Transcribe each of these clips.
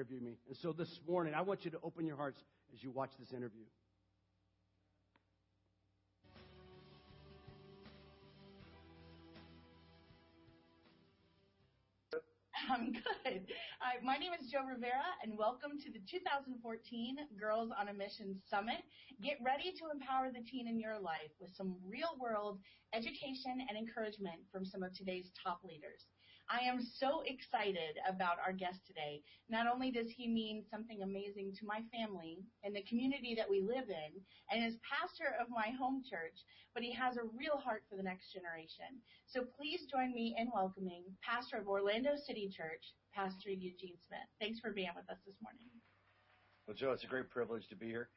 interview me. And so this morning, I want you to open your hearts as you watch this interview. I'm good. My name is Joe Rivera, and welcome to the 2014 Girls on a Mission Summit. Get ready to empower the teen in your life with some real world education and encouragement from some of today's top leaders. I am so excited about our guest today. Not only does he mean something amazing to my family and the community that we live in, and is pastor of my home church, but he has a real heart for the next generation. So please join me in welcoming pastor of Orlando City Church, Pastor Eugene Smith. Thanks for being with us this morning. Well, Joe, it's a great privilege to be here,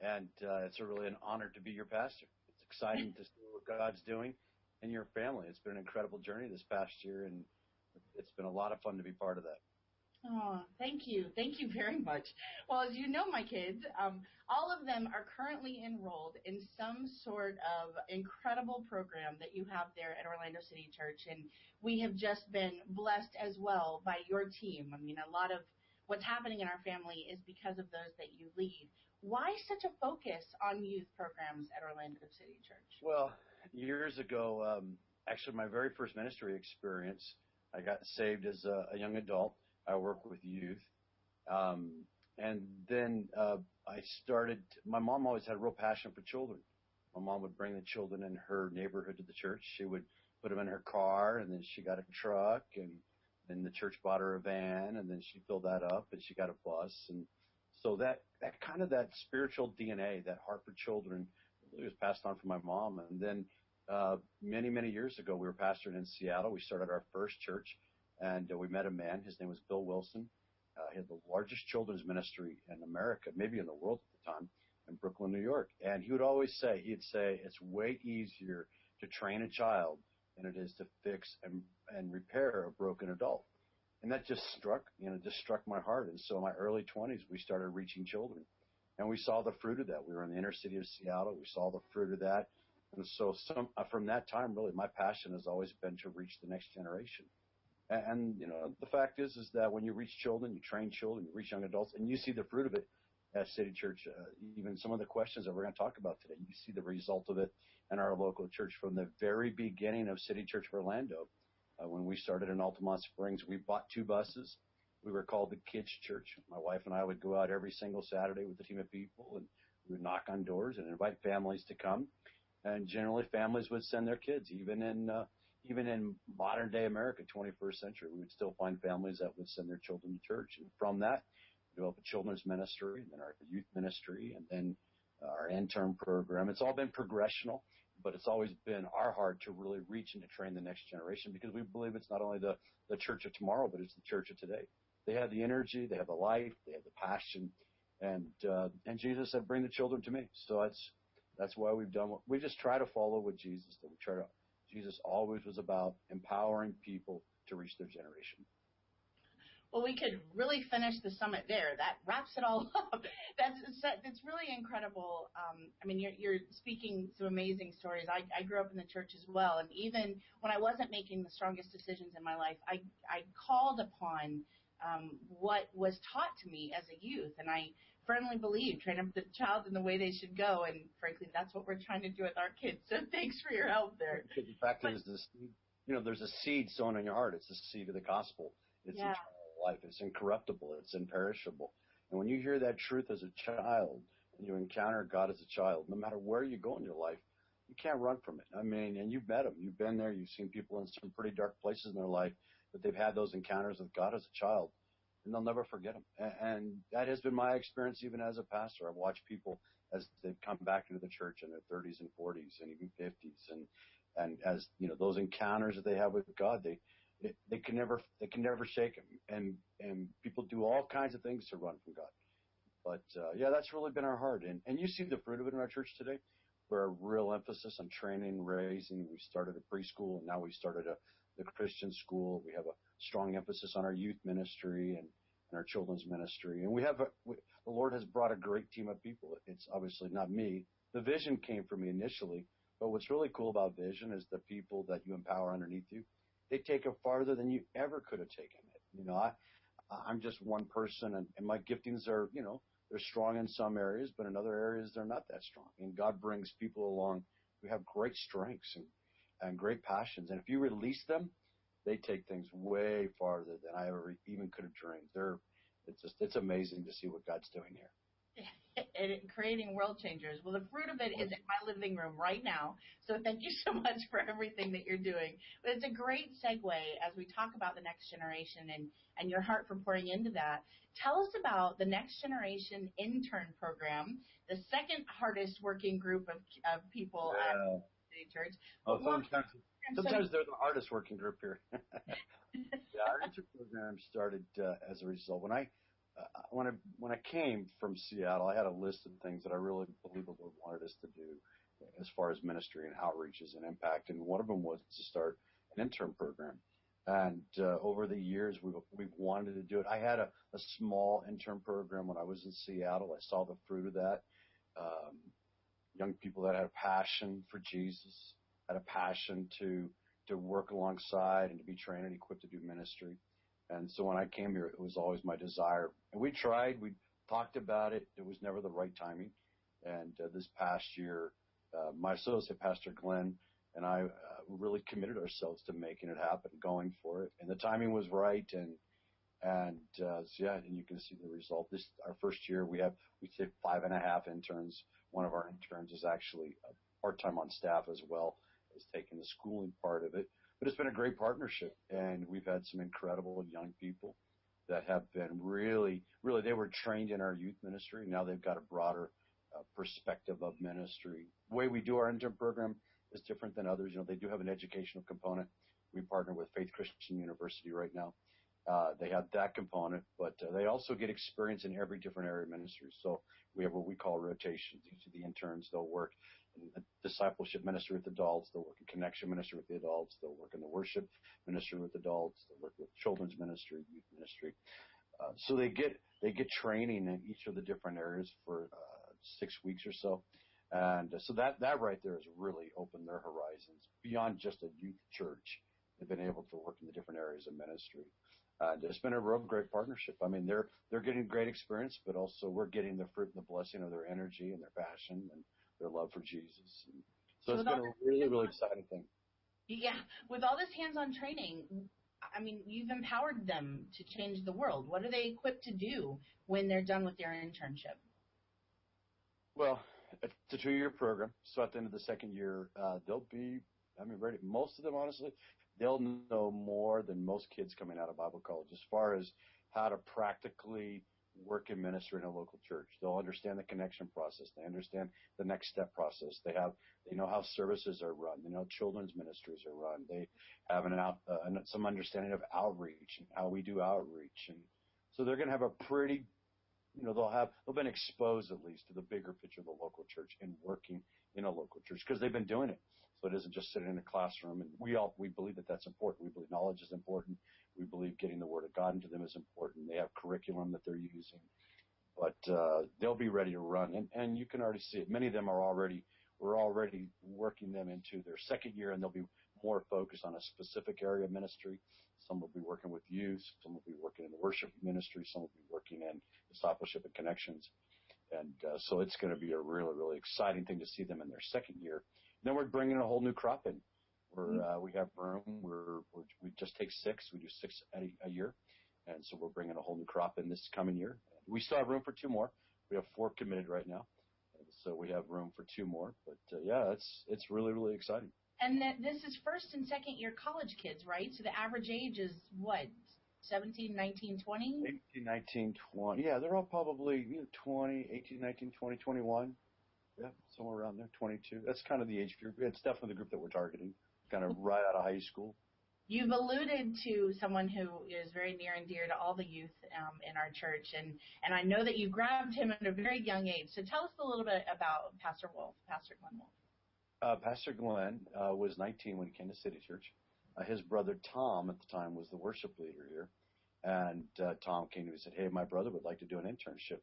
and uh, it's a really an honor to be your pastor. It's exciting to see what God's doing in your family. It's been an incredible journey this past year, and it's been a lot of fun to be part of that. Oh, thank you. Thank you very much. Well, as you know, my kids, um, all of them are currently enrolled in some sort of incredible program that you have there at Orlando City Church. And we have just been blessed as well by your team. I mean, a lot of what's happening in our family is because of those that you lead. Why such a focus on youth programs at Orlando City Church? Well, years ago, um, actually, my very first ministry experience, I got saved as a, a young adult I work with youth. Um, and then uh, I started. My mom always had a real passion for children. My mom would bring the children in her neighborhood to the church. She would put them in her car, and then she got a truck, and then the church bought her a van, and then she filled that up, and she got a bus, and so that that kind of that spiritual DNA, that heart for children, really was passed on from my mom. And then many many years ago, we were pastoring in Seattle. We started our first church and uh, we met a man. His name was Bill Wilson. Uh, he had the largest children's ministry in America, maybe in the world at the time, in Brooklyn, New York. And he would always say, he'd say, it's way easier to train a child than it is to fix and, and repair a broken adult. And that just struck, you know, just struck my heart. And so in my early 20s, we started reaching children. And we saw the fruit of that. We were in the inner city of Seattle. We saw the fruit of that. And so some, uh, from that time, really, my passion has always been to reach the next generation. And, you know, the fact is, is that when you reach children, you train children, you reach young adults, and you see the fruit of it at City Church. Uh, even some of the questions that we're going to talk about today, you see the result of it in our local church from the very beginning of City Church Orlando. Uh, when we started in Altamonte Springs, we bought two buses. We were called the Kids Church. My wife and I would go out every single Saturday with a team of people, and we would knock on doors and invite families to come. And generally, families would send their kids, even in uh, even in modern day America, 21st century, we would still find families that would send their children to church. And from that, develop a children's ministry, and then our youth ministry, and then our intern program. It's all been progressional, but it's always been our heart to really reach and to train the next generation because we believe it's not only the, the church of tomorrow, but it's the church of today. They have the energy, they have the life, they have the passion, and uh, and Jesus said, "Bring the children to me." So that's that's why we've done what we just try to follow what Jesus did. We try to Jesus always was about empowering people to reach their generation. Well, we could really finish the summit there. That wraps it all up. That's that's really incredible. Um, I mean, you're, you're speaking some amazing stories. I, I grew up in the church as well, and even when I wasn't making the strongest decisions in my life, I I called upon um, what was taught to me as a youth, and I firmly believe train up the child in the way they should go. And frankly, that's what we're trying to do with our kids. So thanks for your help there. The fact but, is, this you know, there's a seed sown in your heart. It's the seed of the gospel. It's yeah. eternal life. It's incorruptible. It's imperishable. And when you hear that truth as a child, and you encounter God as a child, no matter where you go in your life, you can't run from it. I mean, and you've met them. You've been there. You've seen people in some pretty dark places in their life, but they've had those encounters with God as a child and they'll never forget them. And that has been my experience even as a pastor. I've watched people as they've come back into the church in their 30s and 40s and even 50s, and and as you know those encounters that they have with God, they they can never they can never shake them. And and people do all kinds of things to run from God. But uh, yeah, that's really been our heart, and and you see the fruit of it in our church today. We're a real emphasis on training, raising. We started a preschool, and now we started a the Christian school. We have a strong emphasis on our youth ministry and, and our children's ministry. And we have a, we, the Lord has brought a great team of people. It's obviously not me. The vision came from me initially, but what's really cool about vision is the people that you empower underneath you. They take it farther than you ever could have taken it. You know, I, I'm just one person, and, and my giftings are, you know, they're strong in some areas, but in other areas they're not that strong. And God brings people along who have great strengths and, and great passions. And if you release them, they take things way farther than I ever even could have dreamed. They're, it's just, it's amazing to see what God's doing here. and creating world changers. Well, the fruit of it is in my living room right now. So thank you so much for everything that you're doing. But it's a great segue as we talk about the next generation and, and your heart for pouring into that. Tell us about the next generation intern program, the second hardest working group of, of people Yeah. at City Church. Oh, But what- sometimes, sometimes they're the working group here. yeah, our intern program started uh, as a result. When I uh, when I when I came from Seattle, I had a list of things that I really believe the Lord wanted us to do as far as ministry and outreaches and impact. And one of them was to start an intern program. And uh, over the years, we've we've wanted to do it. I had a, a small intern program when I was in Seattle. I saw the fruit of that. Um, young people that had a passion for Jesus, had a passion to to work alongside and to be trained and equipped to do ministry. And so when I came here, it was always my desire. And we tried, we talked about it. It was never the right timing. And uh, this past year, uh, my associate pastor Glenn and I uh, really committed ourselves to making it happen, going for it. And the timing was right. And and uh, so yeah, and you can see the result. This our first year. We have we say five and a half interns. One of our interns is actually uh, part time on staff as well, is taking the schooling part of it. But it's been a great partnership, and we've had some incredible young people that have been really, really. They were trained in our youth ministry. Now they've got a broader uh, perspective of ministry. The way we do our intern program is different than others. You know, they do have an educational component. We partner with Faith Christian University right now. Uh, they have that component, but uh, they also get experience in every different area of ministry. So we have what we call rotations. Each of the interns, they'll work the discipleship ministry with adults. They'll work in connection ministry with the adults. They'll work in the worship ministry with adults. They'll work with children's ministry, youth ministry. Uh, so they get they get training in each of the different areas for uh, six weeks or so, and uh, so that that right there has really opened their horizons beyond just a youth church. They've been able to work in the different areas of ministry. And it's been a real great partnership. I mean, they're they're getting great experience, but also we're getting the fruit and the blessing of their energy and their passion and their love for Jesus. And so So it's been a really, really exciting thing. Yeah, with all this hands-on training, I mean, you've empowered them to change the world. What are they equipped to do when they're done with their internship? Well, it's a two-year program, so at the end of the second year, uh, they'll be, I mean, ready. Most of them, honestly, they'll know more than most kids coming out of Bible college as far as how to practically work in ministry in a local church. They'll understand the connection process. They understand the next step process. They have, they know how services are run. They know children's ministries are run. They have an out, uh, some understanding of outreach and how we do outreach. And so they're going to have a pretty you know, they'll have, they've been exposed at least to the bigger picture of the local church and working in a local church because they've been doing it. So it isn't just sitting in a classroom. And we all, we believe that that's important. We believe knowledge is important. We believe getting the word of God into them is important. They have curriculum that they're using, but, uh, they'll be ready to run. And, and you can already see it. Many of them are already, we're already working them into their second year and they'll be more focused on a specific area of ministry. Some will be working with youth. Some will be working in the worship ministry. Some will be working in discipleship and connections. And uh, so it's going to be a really, really exciting thing to see them in their second year. Then we're bringing a whole new crop in. We're, uh, we have room. We're, we're, we just take six. We do six a, a year. And so we're bringing a whole new crop in this coming year. We still have room for two more. We have four committed right now. And so we have room for two more. But uh, yeah, it's, it's really, really exciting. And that this is first and second year college kids, right? So the average age is what, 17, 19, 20? 18, 19, 20. Yeah, they're all probably you know, 20, 18, 19, 20, 21. Yeah, somewhere around there, 22. That's kind of the age group. It's definitely the group that we're targeting, kind of right out of high school. You've alluded to someone who is very near and dear to all the youth um, in our church, and, and I know that you grabbed him at a very young age. So tell us a little bit about Pastor Wolf, Pastor Glenn Wolf. Uh, Pastor Glenn uh, was 19 when he came to City Church. Uh, his brother Tom at the time was the worship leader here, and uh, Tom came to me and said, "Hey, my brother would like to do an internship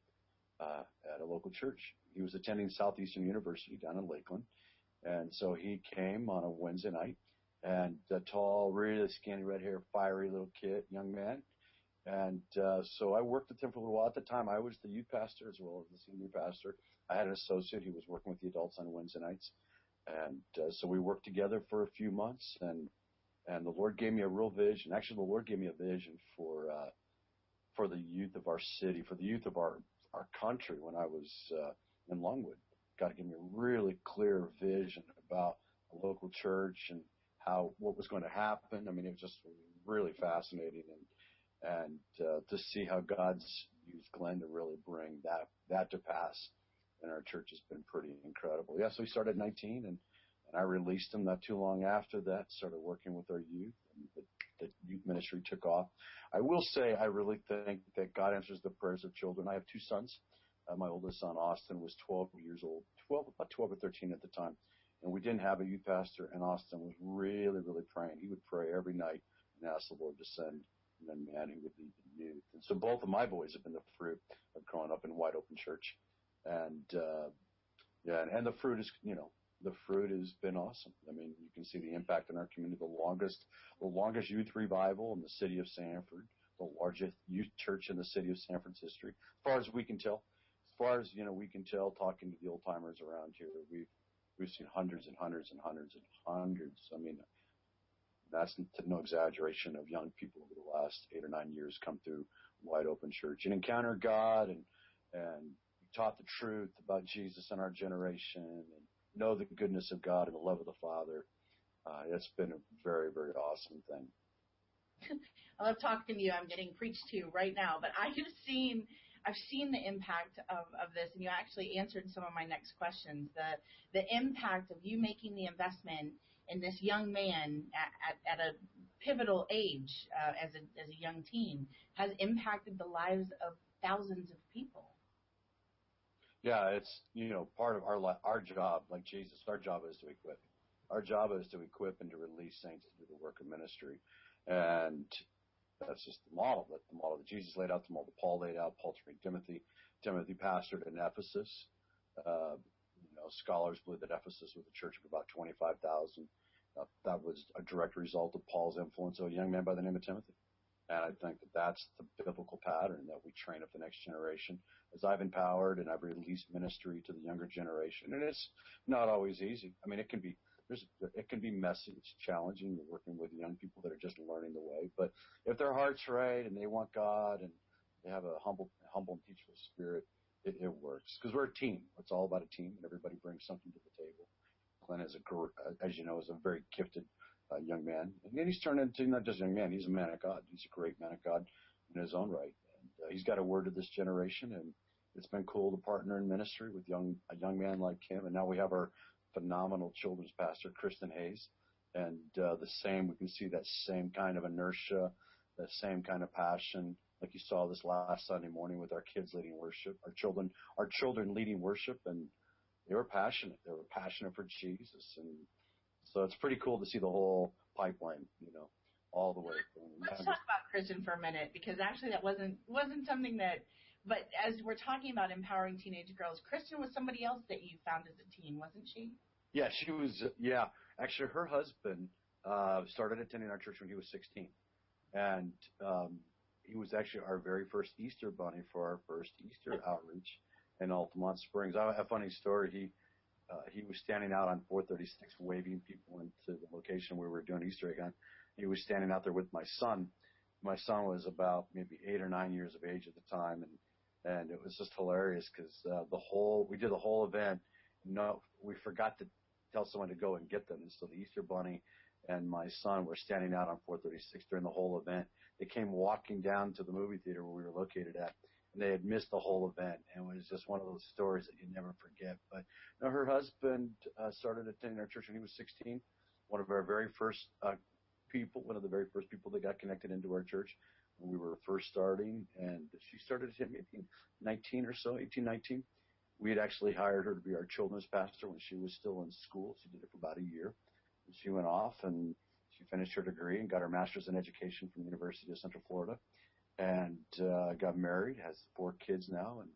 uh, at a local church." He was attending Southeastern University down in Lakeland, and so he came on a Wednesday night, and a tall, really skinny, red hair, fiery little kid, young man, And uh, so I worked with him for a little while. At the time, I was the youth pastor as well as the senior pastor. I had an associate who was working with the adults on Wednesday nights, and uh, so we worked together for a few months. And and the Lord gave me a real vision. Actually, the Lord gave me a vision for uh, for the youth of our city, for the youth of our our country. When I was uh, in Longwood, God gave me a really clear vision about a local church and how what was going to happen. I mean, it was just really fascinating and and uh, to see how God's used Glenn to really bring that that to pass in our church has been pretty incredible. Yeah, so we started at 19 and and I released him not too long after that. Started working with our youth and the, the youth ministry took off. I will say I really think that God answers the prayers of children. I have two sons. Uh, my oldest son Austin was 12 years old, 12 about 12 or 13 at the time, and we didn't have a youth pastor. And Austin was really really praying. He would pray every night and ask the Lord to send then man who would lead the youth. And so both of my boys have been the fruit of growing up in wide open church. And, uh, yeah, and, and the fruit is, you know, the fruit has been awesome. I mean, you can see the impact in our community. The longest, the longest youth revival in the city of Sanford, the largest youth church in the city of Sanford's history, as far as we can tell. Far as you know, we can tell. Talking to the old timers around here, we've we've seen hundreds and hundreds and hundreds and hundreds. I mean, that's no exaggeration of young people over the last eight or nine years come through wide open church and encounter God and and taught the truth about Jesus in our generation and know the goodness of God and the love of the Father. Uh, it's been a very very awesome thing. I love talking to you. I'm getting preached to right now, but I have seen I've seen the impact of, of this, and you actually answered some of my next questions. The the impact of you making the investment in this young man at, at, at a pivotal age uh, as, a, as a young teen has impacted the lives of thousands of people. Yeah, it's you know part of our our job, like Jesus. Our job is to equip. Our job is to equip and to release saints to do the work of ministry, and that's just the model that the model that Jesus laid out, the model that Paul laid out. Paul trained Timothy. Timothy pastored in Ephesus. Uh, know, scholars believe that Ephesus was a church of about 25,000. Uh, that was a direct result of Paul's influence of a young man by the name of Timothy. And I think that that's the biblical pattern that we train up the next generation. As I've empowered and I've released ministry to the younger generation, and it's not always easy. I mean, it can be there's it can be messy, it's challenging. You're working with young people that are just learning the way, but if their heart's right and they want God and they have a humble, humble and teachable spirit, it, it works because we're a team. It's all about a team, and everybody brings something to the table. Glenn is a, uh, as you know, is a very gifted uh, young man, and he's turned into not just a young man. He's a man of God. He's a great man of God in his own right, and uh, he's got a word to this generation, and it's been cool to partner in ministry with young a young man like him. And now we have our phenomenal children's pastor, Kristen Hayes, and uh, the same. We can see that same kind of inertia, that same kind of passion like you saw this last Sunday morning with our kids leading worship, our children, our children leading worship, and they were passionate. They were passionate for Jesus, and so it's pretty cool to see the whole pipeline, you know, all the way. Let's talk about Kristen for a minute because actually that wasn't wasn't something that. But as we're talking about empowering teenage girls, Kristen was somebody else that you found as a teen, wasn't she? Yeah, she was. Yeah, actually, her husband uh, started attending our church when he was 16, and um, he was actually our very first Easter bunny for our first Easter outreach in Altamonte Springs. I have a funny story. He uh, he was standing out on 436 waving people into the location where we were doing Easter egg hunt. He was standing out there with my son. My son was about maybe eight or nine years of age at the time, and and it was just hilarious because uh, the whole we did the whole event. No, we forgot to tell someone to go and get them, and so the Easter bunny and my son were standing out on 436 during the whole event. They came walking down to the movie theater where we were located at, and they had missed the whole event. And it was just one of those stories that you never forget. But you know, her husband uh, started attending our church when he was 16. One of our very first uh, people, one of the very first people that got connected into our church when we were first starting. And she started at maybe 19 or so, 18, 19. We had actually hired her to be our children's pastor when she was still in school. She did it for about a year. And she went off and she finished her degree and got her master's in education from the University of Central Florida, and uh, got married, has four kids now. And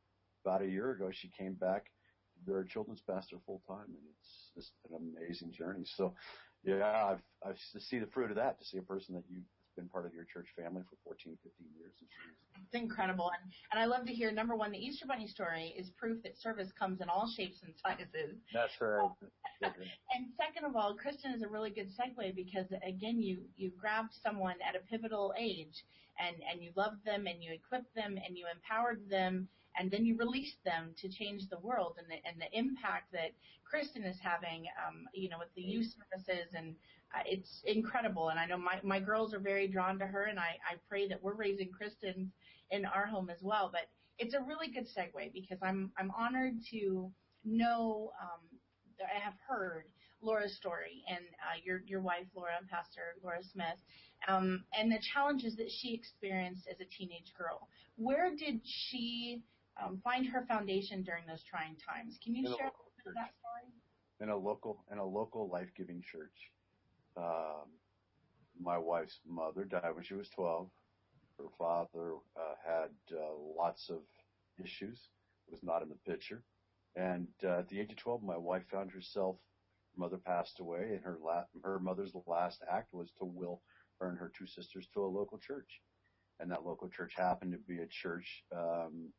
about a year ago, she came back to be our children's pastor full time, and it's just an amazing journey. So, yeah, I've I've to see the fruit of that, to see a person that you been part of your church family for 14, 15 years. And she's It's incredible. And, and I love to hear number one, the Easter Bunny story is proof that service comes in all shapes and sizes. that's right. Oh, and second of all, Kristen is a really good segue because again, you you grabbed someone at a pivotal age, and and you loved them, and you equipped them, and you empowered them, and then you release them to change the world, and the and the impact that Kristen is having, um, you know, with the youth services, and uh, it's incredible. And I know my my girls are very drawn to her, and I I pray that we're raising Kristen in our home as well. But it's a really good segue because I'm I'm honored to know. Um, I have heard Laura's story and uh, your your wife Laura, Pastor Laura Smith, um, and the challenges that she experienced as a teenage girl. Where did she um, find her foundation during those trying times? Can you In share a little bit of that story? in a local in a local life giving church. Um, my wife's mother died when she was 12. Her father uh, had uh, lots of issues, was not in the picture. And uh, at the age of 12, my wife found herself, her mother passed away, and her, la- her mother's last act was to will her and her two sisters to a local church. And that local church happened to be a church um,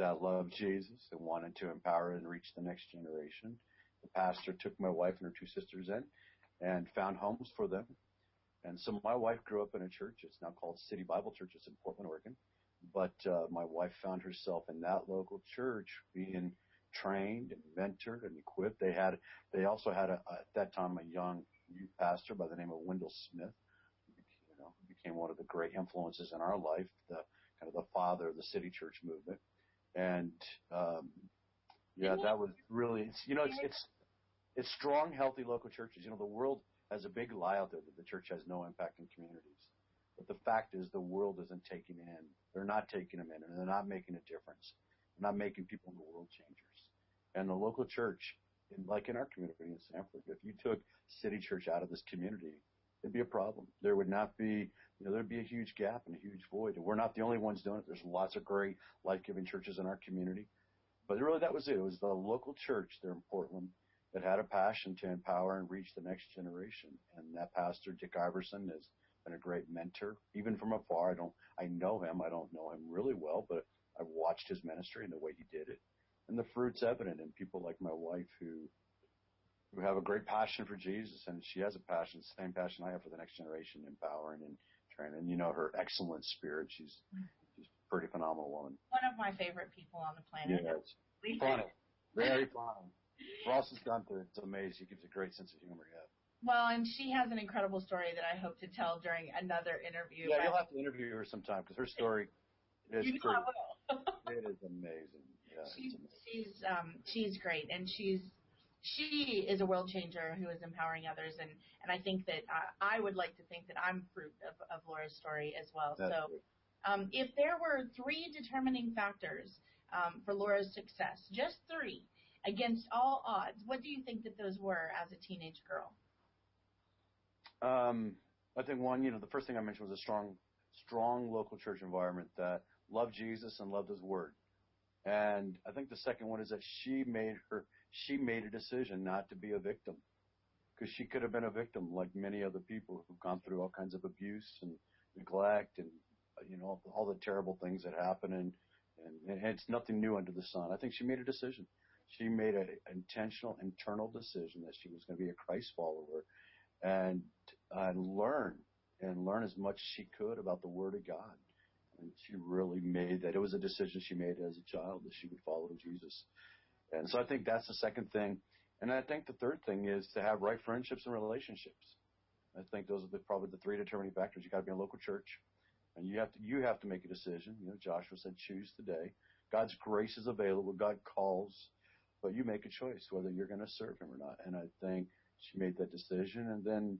that loved Jesus and wanted to empower and reach the next generation. The pastor took my wife and her two sisters in and found homes for them. And so my wife grew up in a church. It's now called City Bible Church. It's in Portland, Oregon. But uh, my wife found herself in that local church being trained and mentored and equipped. They had, they also had a, at that time a young youth pastor by the name of Wendell Smith, you know, became one of the great influences in our life, the kind of the father of the city church movement. And um, yeah, that was really, it's, you know, it's it's it's strong, healthy local churches. You know, the world has a big lie out there that the church has no impact in communities. But the fact is, the world isn't taking in. They're not taking them in, and they're not making a difference. They're not making people in the world changers. And the local church, in, like in our community in Sanford, if you took City Church out of this community, it'd be a problem. There would not be, you know, there'd be a huge gap and a huge void. And we're not the only ones doing it. There's lots of great life-giving churches in our community. But really, that was it. It was the local church there in Portland that had a passion to empower and reach the next generation. And that pastor, Dick Iverson, has been a great mentor, even from afar. I don't, I know him. I don't know him really well, but I've watched his ministry and the way he did it. And the fruit's evident in people like my wife who, who have a great passion for Jesus, and she has a passion, the same passion I have for the next generation, empowering and training. And you know her excellent spirit. She's, she's a pretty phenomenal woman. One of my favorite people on the planet. Yeah, it's funny, very funny. Ross is Gunther. It's amazing. He gives a great sense of humor. Yeah. Well, and she has an incredible story that I hope to tell during another interview. Yeah, you'll have to interview her sometime because her story is you know pretty, will. it is amazing. Yeah, she's amazing. she's um she's great and she's she is a world changer who is empowering others and and I think that uh, I would like to think that I'm fruit of, of Laura's story as well. That's so great. um, if there were three determining factors um, for Laura's success, just three against all odds, what do you think that those were as a teenage girl? Um, I think one, you know, the first thing I mentioned was a strong, strong local church environment that loved Jesus and loved His Word. And I think the second one is that she made her, she made a decision not to be a victim, because she could have been a victim like many other people who've gone through all kinds of abuse and neglect and uh, you know all the terrible things that happen and and, and it's nothing new under the sun. I think she made a decision. She made an intentional internal decision that she was going to be a Christ follower and and learn and learn as much as she could about the Word of God. And she really made that. It was a decision she made as a child that she would follow Jesus. And so I think that's the second thing. And I think the third thing is to have right friendships and relationships. I think those are the, probably the three determining factors. You got to be in a local church, and you have to you have to make a decision. You know, Joshua said, "Choose today." God's grace is available. God calls, but you make a choice whether you're going to serve Him or not. And I think she made that decision, and then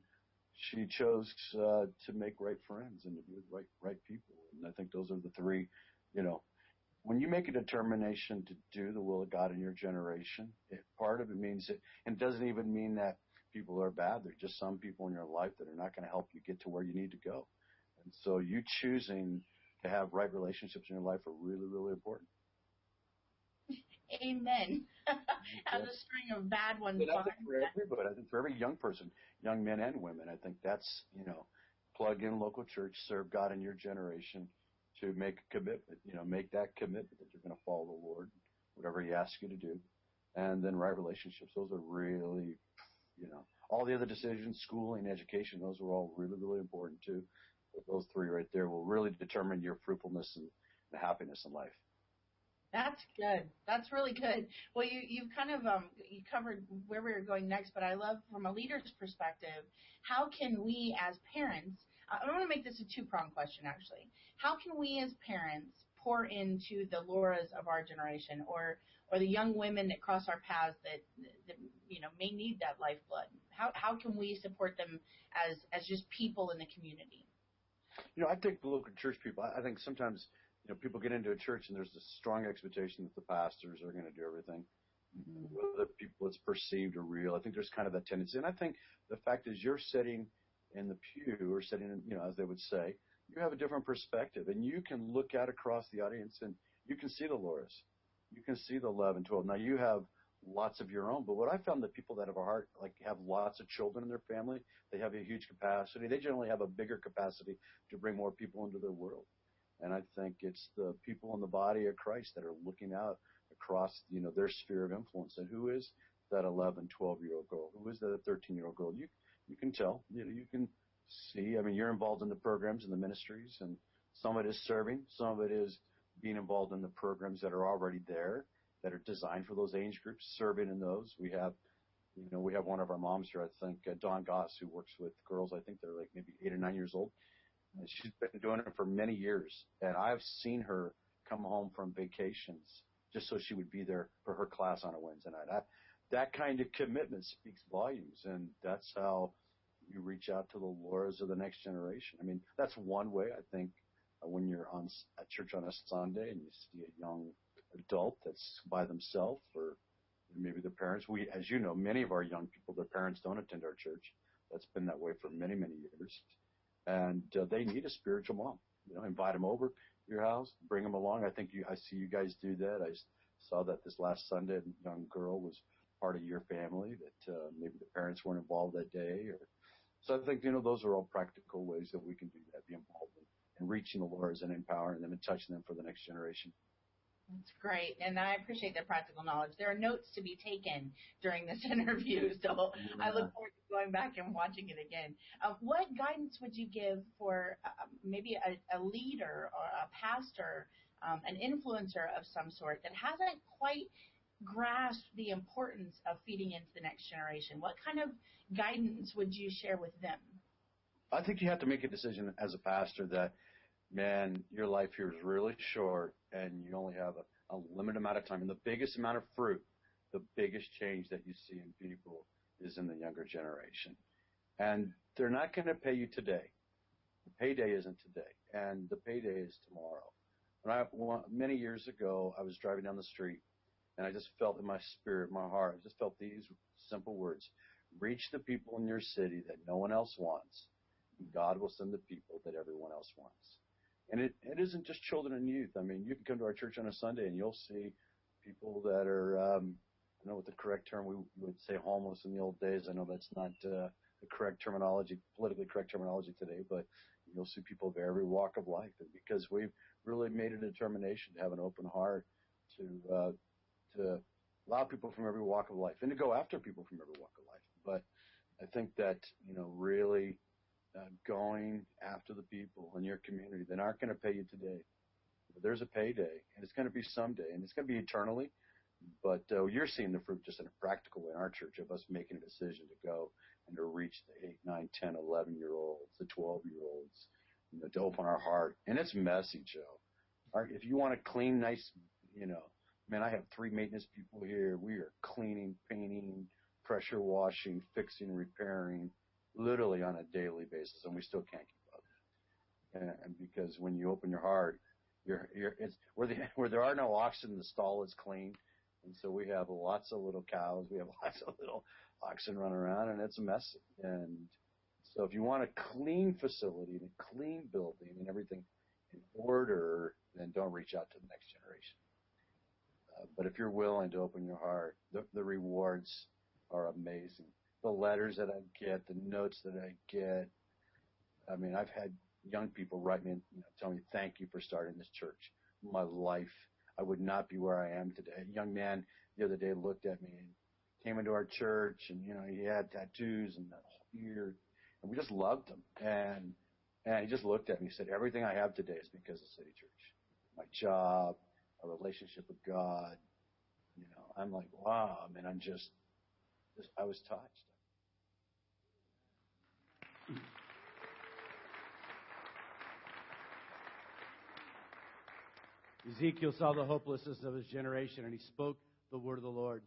she chose uh, to make right friends and to be with right right people. And I think those are the three. You know, when you make a determination to do the will of God in your generation, it, part of it means it, and it doesn't even mean that people are bad. They're just some people in your life that are not going to help you get to where you need to go. And so you choosing to have right relationships in your life are really, really important. Amen. As a string of bad ones And I think for everybody, I think for every young person, young men and women, I think that's, you know, plug in local church, serve God in your generation, to make a commitment. You know, make that commitment that you're going to follow the Lord, whatever He asks you to do, and then right relationships. Those are really, you know, all the other decisions, schooling, education, those are all really, really important too. But those three right there will really determine your fruitfulness and, and happiness in life. That's good. That's really good. Well, you you've kind of um you covered where we were going next, but I love from a leader's perspective, how can we as parents? I want to make this a two prong question actually. How can we as parents pour into the Lauras of our generation, or or the young women that cross our paths that, that you know may need that lifeblood? How how can we support them as as just people in the community? You know, I think the local church people. I think sometimes you know, people get into a church and there's this strong expectation that the pastors are going to do everything. Mm-hmm. Whether people it's perceived or real, I think there's kind of a tendency. And I think the fact is you're sitting in the pew or sitting, in, you know, as they would say, you have a different perspective and you can look out across the audience and you can see the Lauras. You can see the 11, 12. Now you have lots of your own, but what I found that people that have a heart, like have lots of children in their family, they have a huge capacity. They generally have a bigger capacity to bring more people into their world. And I think it's the people in the body of Christ that are looking out across, you know, their sphere of influence. And who is that 11, 12 year old girl? Who is that 13 year old girl? You, you can tell, you know, you can see. I mean, you're involved in the programs and the ministries and some of it is serving. Some of it is being involved in the programs that are already there that are designed for those age groups, serving in those. We have, you know, we have one of our moms here, I think, uh, Dawn Goss, who works with girls. I think they're like maybe eight or nine years old She's been doing it for many years, and I've seen her come home from vacations just so she would be there for her class on a Wednesday night. I, that kind of commitment speaks volumes, and that's how you reach out to the Lauras of the next generation. I mean, that's one way I think uh, when you're on at church on a Sunday and you see a young adult that's by themselves or maybe their parents. We, as you know, many of our young people, their parents don't attend our church. That's been that way for many, many years and uh, they need a spiritual mom. You know, invite them over to your house, bring them along. I think you, I see you guys do that. I saw that this last Sunday, a young girl was part of your family that uh, maybe the parents weren't involved that day. Or I think you know those are all practical ways that we can do that, be involved in, in reaching the Lauras and empowering them and touching them for the next generation. That's great, and I appreciate the practical knowledge. There are notes to be taken during this interview, so yeah. I look forward to going back and watching it again. Uh, what guidance would you give for uh, maybe a, a, leader or a pastor, um, an influencer of some sort that hasn't quite grasped the importance of feeding into the next generation? What kind of guidance would you share with them? I think you have to make a decision as a pastor that man, your life here is really short and you only have a, a limited amount of time. And the biggest amount of fruit, the biggest change that you see in people is in the younger generation. And they're not going to pay you today. The payday isn't today, and the payday is tomorrow. When I many years ago, I was driving down the street, and I just felt in my spirit, my heart, I just felt these simple words: "Reach the people in your city that no one else wants, and God will send the people that everyone else wants." And it, it isn't just children and youth. I mean, you can come to our church on a Sunday and you'll see people that are, um, I don't know what the correct term we would say homeless in the old days. I know that's not uh, the correct terminology, politically correct terminology today, but you'll see people of every walk of life. And because we've really made a determination to have an open heart to uh, to allow people from every walk of life and to go after people from every walk of life. But I think that you know really uh, going after the people in your community that aren't going to pay you today. But there's a payday, and it's going to be someday, and it's going to be eternally. But uh, you're seeing the fruit just in a practical way in our church of us making a decision to go and to reach the 8, 9, 10, 11 year olds, the 12 year olds, you know, to open our heart. And it's messy, Joe. Our, if you want a clean, nice, you know, man, I have three maintenance people here. We are cleaning, painting, pressure washing, fixing, repairing, literally on a daily basis, and we still can't keep up. And, and because when you open your heart, you're, you're, it's where the, where there are no oxen, the stall is clean, and so we have lots of little cows, we have lots of little oxen running around, and it's messy. And so if you want a clean facility and a clean building and everything in order, then don't reach out to the next generation. But if you're willing to open your heart, the, the rewards are amazing the letters that I get, the notes that I get, I mean, I've had young people write me and you know, tell me, thank you for starting this church. My life, I would not be where I am today. A young man the other day looked at me and came into our church and, you know, he had tattoos and whole ear and we just loved him. And, and he just looked at me and said, everything I have today is because of City Church. My job, a relationship with God. You know, I'm like, wow. I mean, I'm just, just I was touched. Ezekiel saw the hopelessness of his generation and he spoke the word of the Lord.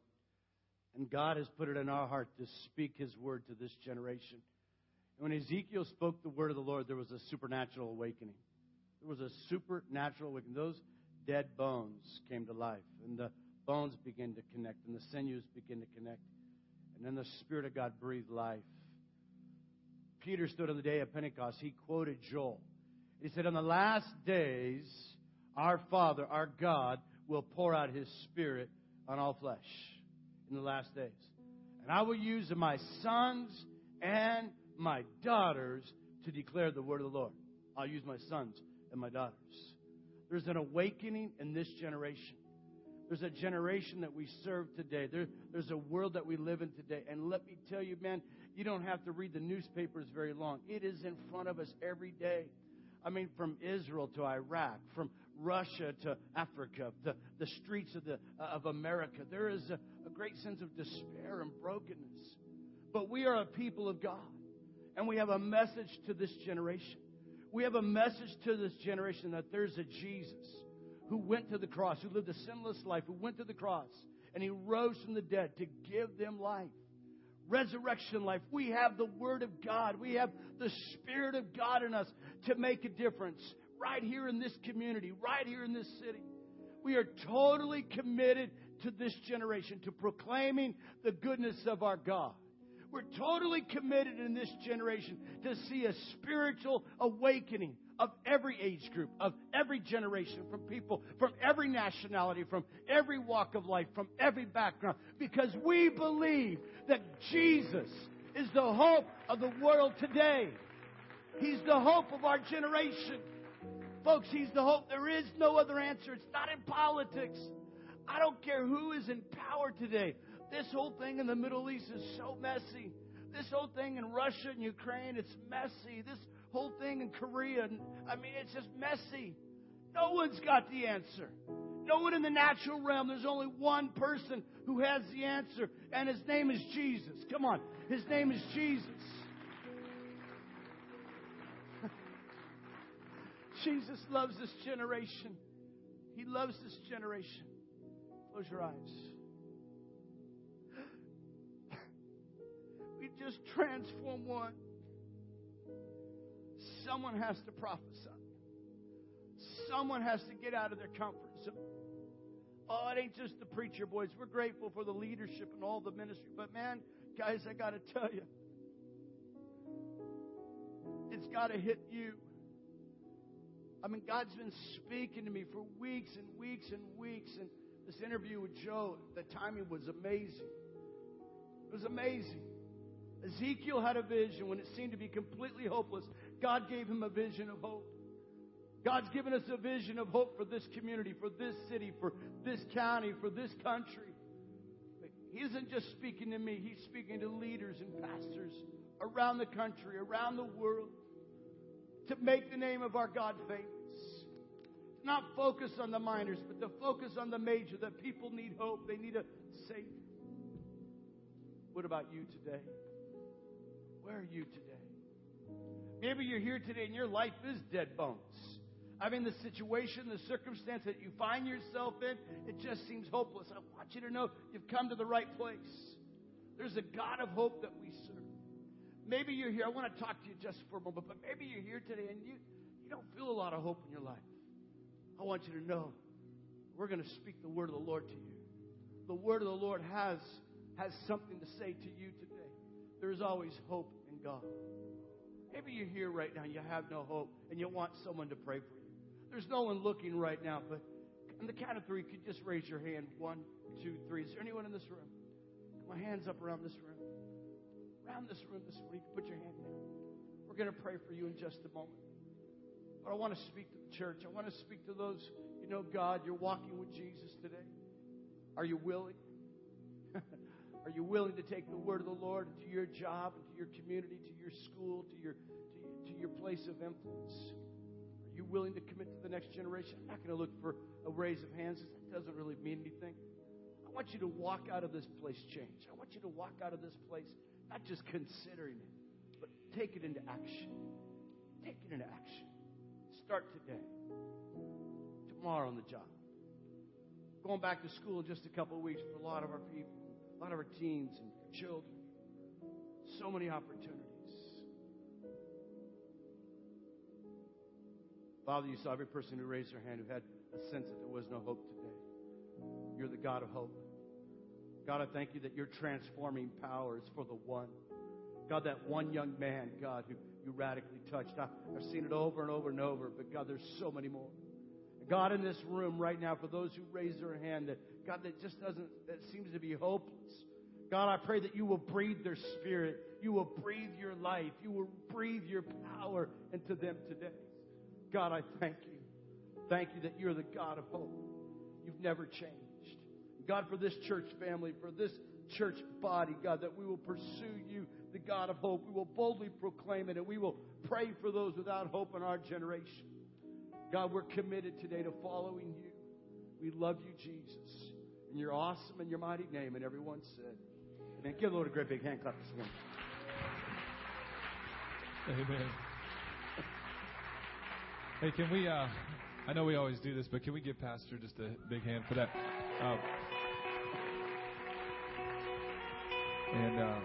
And God has put it in our heart to speak his word to this generation. And when Ezekiel spoke the word of the Lord, there was a supernatural awakening. There was a supernatural awakening. Those dead bones came to life, and the bones began to connect, and the sinews began to connect. And then the Spirit of God breathed life. Peter stood on the day of Pentecost. He quoted Joel. He said, On the last days, our Father, our God, will pour out His Spirit on all flesh in the last days. And I will use my sons and my daughters to declare the word of the Lord. I'll use my sons and my daughters. There's an awakening in this generation. There's a generation that we serve today. There, there's a world that we live in today. And let me tell you, man, you don't have to read the newspapers very long. It is in front of us every day. I mean, from Israel to Iraq, from Russia to Africa, the, the streets of, the, uh, of America. There is a, a great sense of despair and brokenness. But we are a people of God, and we have a message to this generation. We have a message to this generation that there's a Jesus who went to the cross, who lived a sinless life, who went to the cross, and he rose from the dead to give them life resurrection life. We have the Word of God. We have the Spirit of God in us to make a difference right here in this community, right here in this city. We are totally committed to this generation, to proclaiming the goodness of our God. We're totally committed in this generation to see a spiritual awakening of every age group, of every generation, from people from every nationality, from every walk of life, from every background, because we believe that Jesus is the hope of the world today. He's the hope of our generation. Folks, He's the hope. There is no other answer. It's not in politics. I don't care who is in power today. This whole thing in the Middle East is so messy. This whole thing in Russia and Ukraine, it's messy. This whole thing in Korea, I mean, it's just messy. No one's got the answer. No one in the natural realm. There's only one person who has the answer, and his name is Jesus. Come on. His name is Jesus. Jesus loves this generation. He loves this generation. Close your eyes. Just transform one. Someone has to prophesy. Someone has to get out of their comfort zone. Oh, it ain't just the preacher boys. We're grateful for the leadership and all the ministry. But man, guys, I got to tell you, it's got to hit you. I mean, God's been speaking to me for weeks and weeks and weeks. And this interview with Joe, the timing was amazing. It was amazing. Ezekiel had a vision when it seemed to be completely hopeless. God gave him a vision of hope. God's given us a vision of hope for this community, for this city, for this county, for this country. He isn't just speaking to me, He's speaking to leaders and pastors around the country, around the world, to make the name of our God famous. Not focus on the minors, but to focus on the major, that people need hope. They need a Savior. What about you today? Where are you today? Maybe you're here today and your life is dead bones. I mean, the situation, the circumstance that you find yourself in, it just seems hopeless. I want you to know you've come to the right place. There's a God of hope that we serve. Maybe you're here. I want to talk to you just for a moment, but maybe you're here today and you, you don't feel a lot of hope in your life. I want you to know we're going to speak the word of the Lord to you. The word of the Lord has, has something to say to you today. There is always hope in God. Maybe you're here right now, and you have no hope, and you want someone to pray for you. There's no one looking right now, but on the count of three, could just raise your hand? One, two, three. Is there anyone in this room? My hands up around this room. Around this room this. You put your hand down. We're going to pray for you in just a moment. But I want to speak to the church. I want to speak to those, you know, God, you're walking with Jesus today. Are you willing? Are you willing to take the word of the Lord to your job, to your community, to your school, to your, to, to your place of influence? Are you willing to commit to the next generation? I'm not going to look for a raise of hands. That doesn't really mean anything. I want you to walk out of this place changed. I want you to walk out of this place not just considering it, but take it into action. Take it into action. Start today. Tomorrow on the job. Going back to school in just a couple of weeks for a lot of our people, a lot of our teens and children. So many opportunities. Father, you saw every person who raised their hand who had a sense that there was no hope today. You're the God of hope. God, I thank you that your transforming power is for the one. God, that one young man, God, who you radically touched. I, I've seen it over and over and over, but God, there's so many more. God, in this room right now, for those who raise their hand, that God, that just doesn't, that seems to be hopeless. God, I pray that you will breathe their spirit. You will breathe your life. You will breathe your power into them today. God, I thank you. Thank you that you're the God of hope. You've never changed. God, for this church family, for this church body, God, that we will pursue you, the God of hope. We will boldly proclaim it, and we will pray for those without hope in our generation. God, we're committed today to following you. We love you, Jesus. And you're awesome in your mighty name. And everyone said, Give the Lord a great big hand clap this morning. Amen. Hey, can we, uh, I know we always do this, but can we give Pastor just a big hand for that? Um, and uh,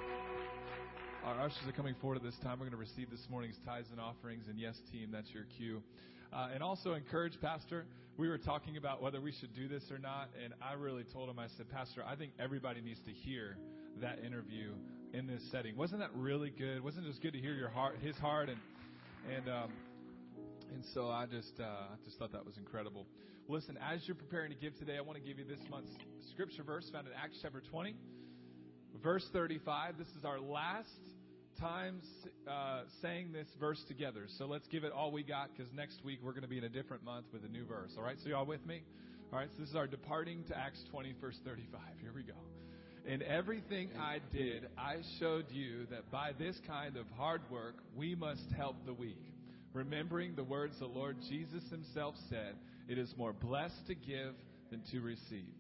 our ushers are coming forward at this time. We're going to receive this morning's tithes and offerings. And yes, team, that's your cue. Uh, and also encourage Pastor. We were talking about whether we should do this or not, and I really told him, I said, Pastor, I think everybody needs to hear that interview in this setting. Wasn't that really good? Wasn't it just good to hear your heart, his heart, and and um, and so I just uh, I just thought that was incredible. Listen, as you're preparing to give today, I want to give you this month's scripture verse found in Acts chapter 20, verse 35. This is our last time uh, saying this verse together. So let's give it all we got because next week we're going to be in a different month with a new verse. All right, so y'all with me? All right, so this is our departing to Acts 20, verse 35. Here we go. In everything I did, I showed you that by this kind of hard work, we must help the weak. Remembering the words the Lord Jesus himself said, it is more blessed to give than to receive.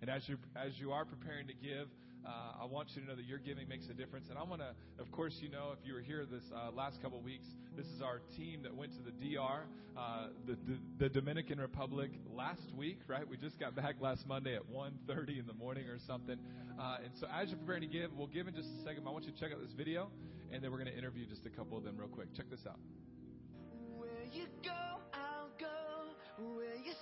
And as you, as you are preparing to give, uh, I want you to know that your giving makes a difference. And I want to, of course, you know, if you were here this uh, last couple of weeks, this is our team that went to the DR, uh, the, the, the Dominican Republic last week, right? We just got back last Monday at 1.30 in the morning or something. Uh, and so as you're preparing to give, we'll give in just a second. I want you to check out this video, and then we're going to interview just a couple of them real quick. Check this out. Where you go, I'll go. Where you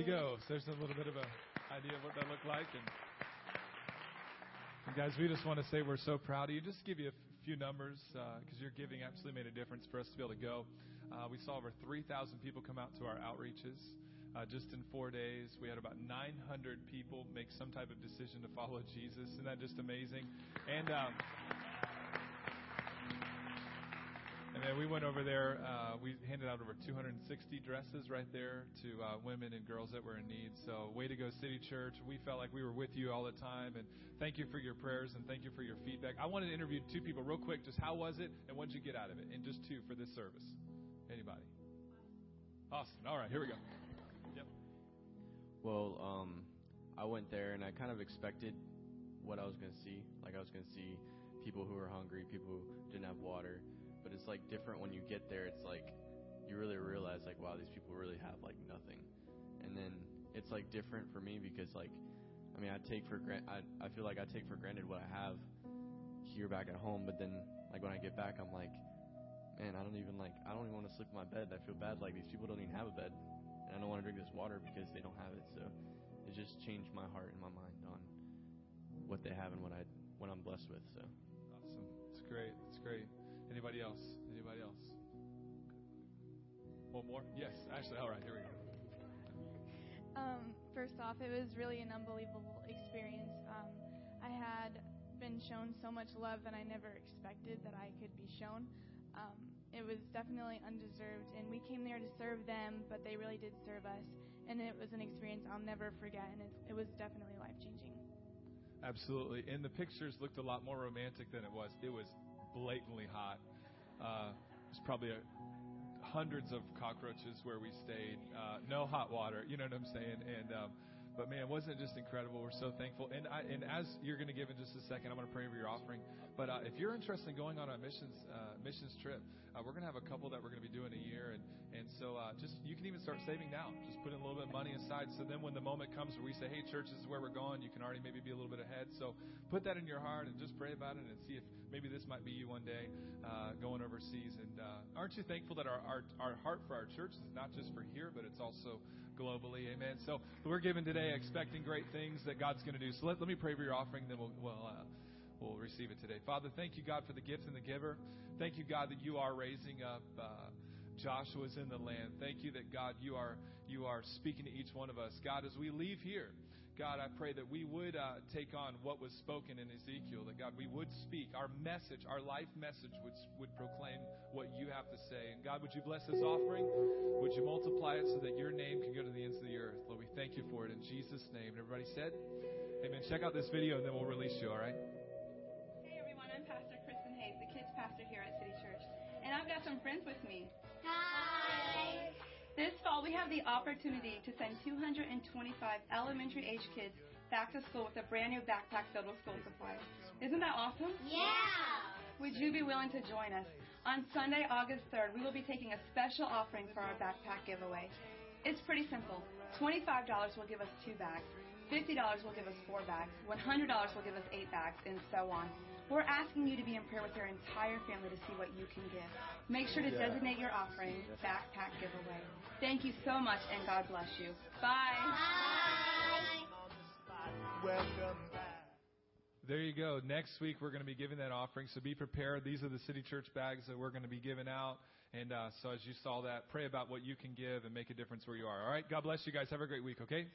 you go. So there's a little bit of an idea of what that looked like. And, and guys, we just want to say we're so proud of you. Just give you a few numbers because uh, your giving absolutely made a difference for us to be able to go. Uh, we saw over 3,000 people come out to our outreaches. Uh, just in four days, we had about 900 people make some type of decision to follow Jesus. Isn't that just amazing? And um, and then we went over there. Uh, we handed out over 260 dresses right there to uh, women and girls that were in need. So, way to go, City Church. We felt like we were with you all the time. And thank you for your prayers and thank you for your feedback. I wanted to interview two people real quick. Just how was it and what did you get out of it? And just two for this service. Anybody? Awesome. All right, here we go. Yep. Well, um, I went there and I kind of expected what I was going to see. Like I was going to see people who were hungry, people who didn't have water. But it's like different when you get there. It's like you really realize like wow, these people really have like nothing. And then it's like different for me because like I mean I take for grant I I feel like I take for granted what I have here back at home. But then like when I get back, I'm like, man, I don't even like I don't even want to sleep in my bed. I feel bad like these people don't even have a bed and I don't want to drink this water because they don't have it. So it just changed my heart and my mind on what they have and what I what I'm blessed with. So awesome. It's great. It's great. Anybody else? Anybody else? One more? Yes, Ashley. All right, here we go. Um, first off, it was really an unbelievable experience. Um, I had been shown so much love that I never expected that I could be shown. Um, it was definitely undeserved, and we came there to serve them, but they really did serve us, and it was an experience I'll never forget, and it, it was definitely life changing. Absolutely, and the pictures looked a lot more romantic than it was. It was blatantly hot. Uh, there's probably a, hundreds of cockroaches where we stayed. Uh, no hot water, you know what I'm saying? And um, but man, wasn't it just incredible? We're so thankful. And I, and as you're going to give in just a second, I'm going to pray over your offering. But uh, if you're interested in going on a missions uh, missions trip, uh, we're going to have a couple that we're going to be doing a year, and and so uh, just you can even start saving now. Just put in a little bit of money aside. So then when the moment comes where we say, hey, church, this is where we're going, you can already maybe be a little bit ahead. So put that in your heart and just pray about it and see if maybe this might be you one day uh, going overseas. And uh, aren't you thankful that our, our our heart for our church is not just for here, but it's also globally. Amen. So we're giving today expecting great things that God's going to do. So let, let me pray for your offering, then we'll, we'll, uh, we'll receive it today. Father, thank you, God, for the gift and the giver. Thank you, God, that you are raising up. Uh, Joshua's in the land. Thank you that God, you are you are speaking to each one of us. God, as we leave here, God, I pray that we would uh, take on what was spoken in Ezekiel, that God, we would speak. Our message, our life message would, would proclaim what you have to say. And God, would you bless this offering? Would you multiply it so that your name can go to the ends of the earth? Lord, we thank you for it in Jesus' name. And everybody said, Amen. Check out this video and then we'll release you, all right? Hey everyone, I'm Pastor Kristen Hayes, the kids pastor here at City Church. And I've got some friends with me. Hi! This fall, we have the opportunity to send 225 elementary age kids back to school with a brand new backpack filled with school supplies. Isn't that awesome? Yeah! Would you be willing to join us? On Sunday, August 3rd, we will be taking a special offering for our backpack giveaway. It's pretty simple. $25 will give us two bags, $50 will give us four bags, $100 will give us eight bags, and so on. We're asking you to be in prayer with your entire family to see what you can give. Make sure to designate your offering backpack giveaway. Thank you so much, and God bless you. Bye. Welcome back. There you go. Next week we're going to be giving that offering, so be prepared. These are the City Church bags that we're going to be giving out. And uh, so as you saw that, pray about what you can give and make a difference where you are. All right? God bless you guys. Have a great week, okay?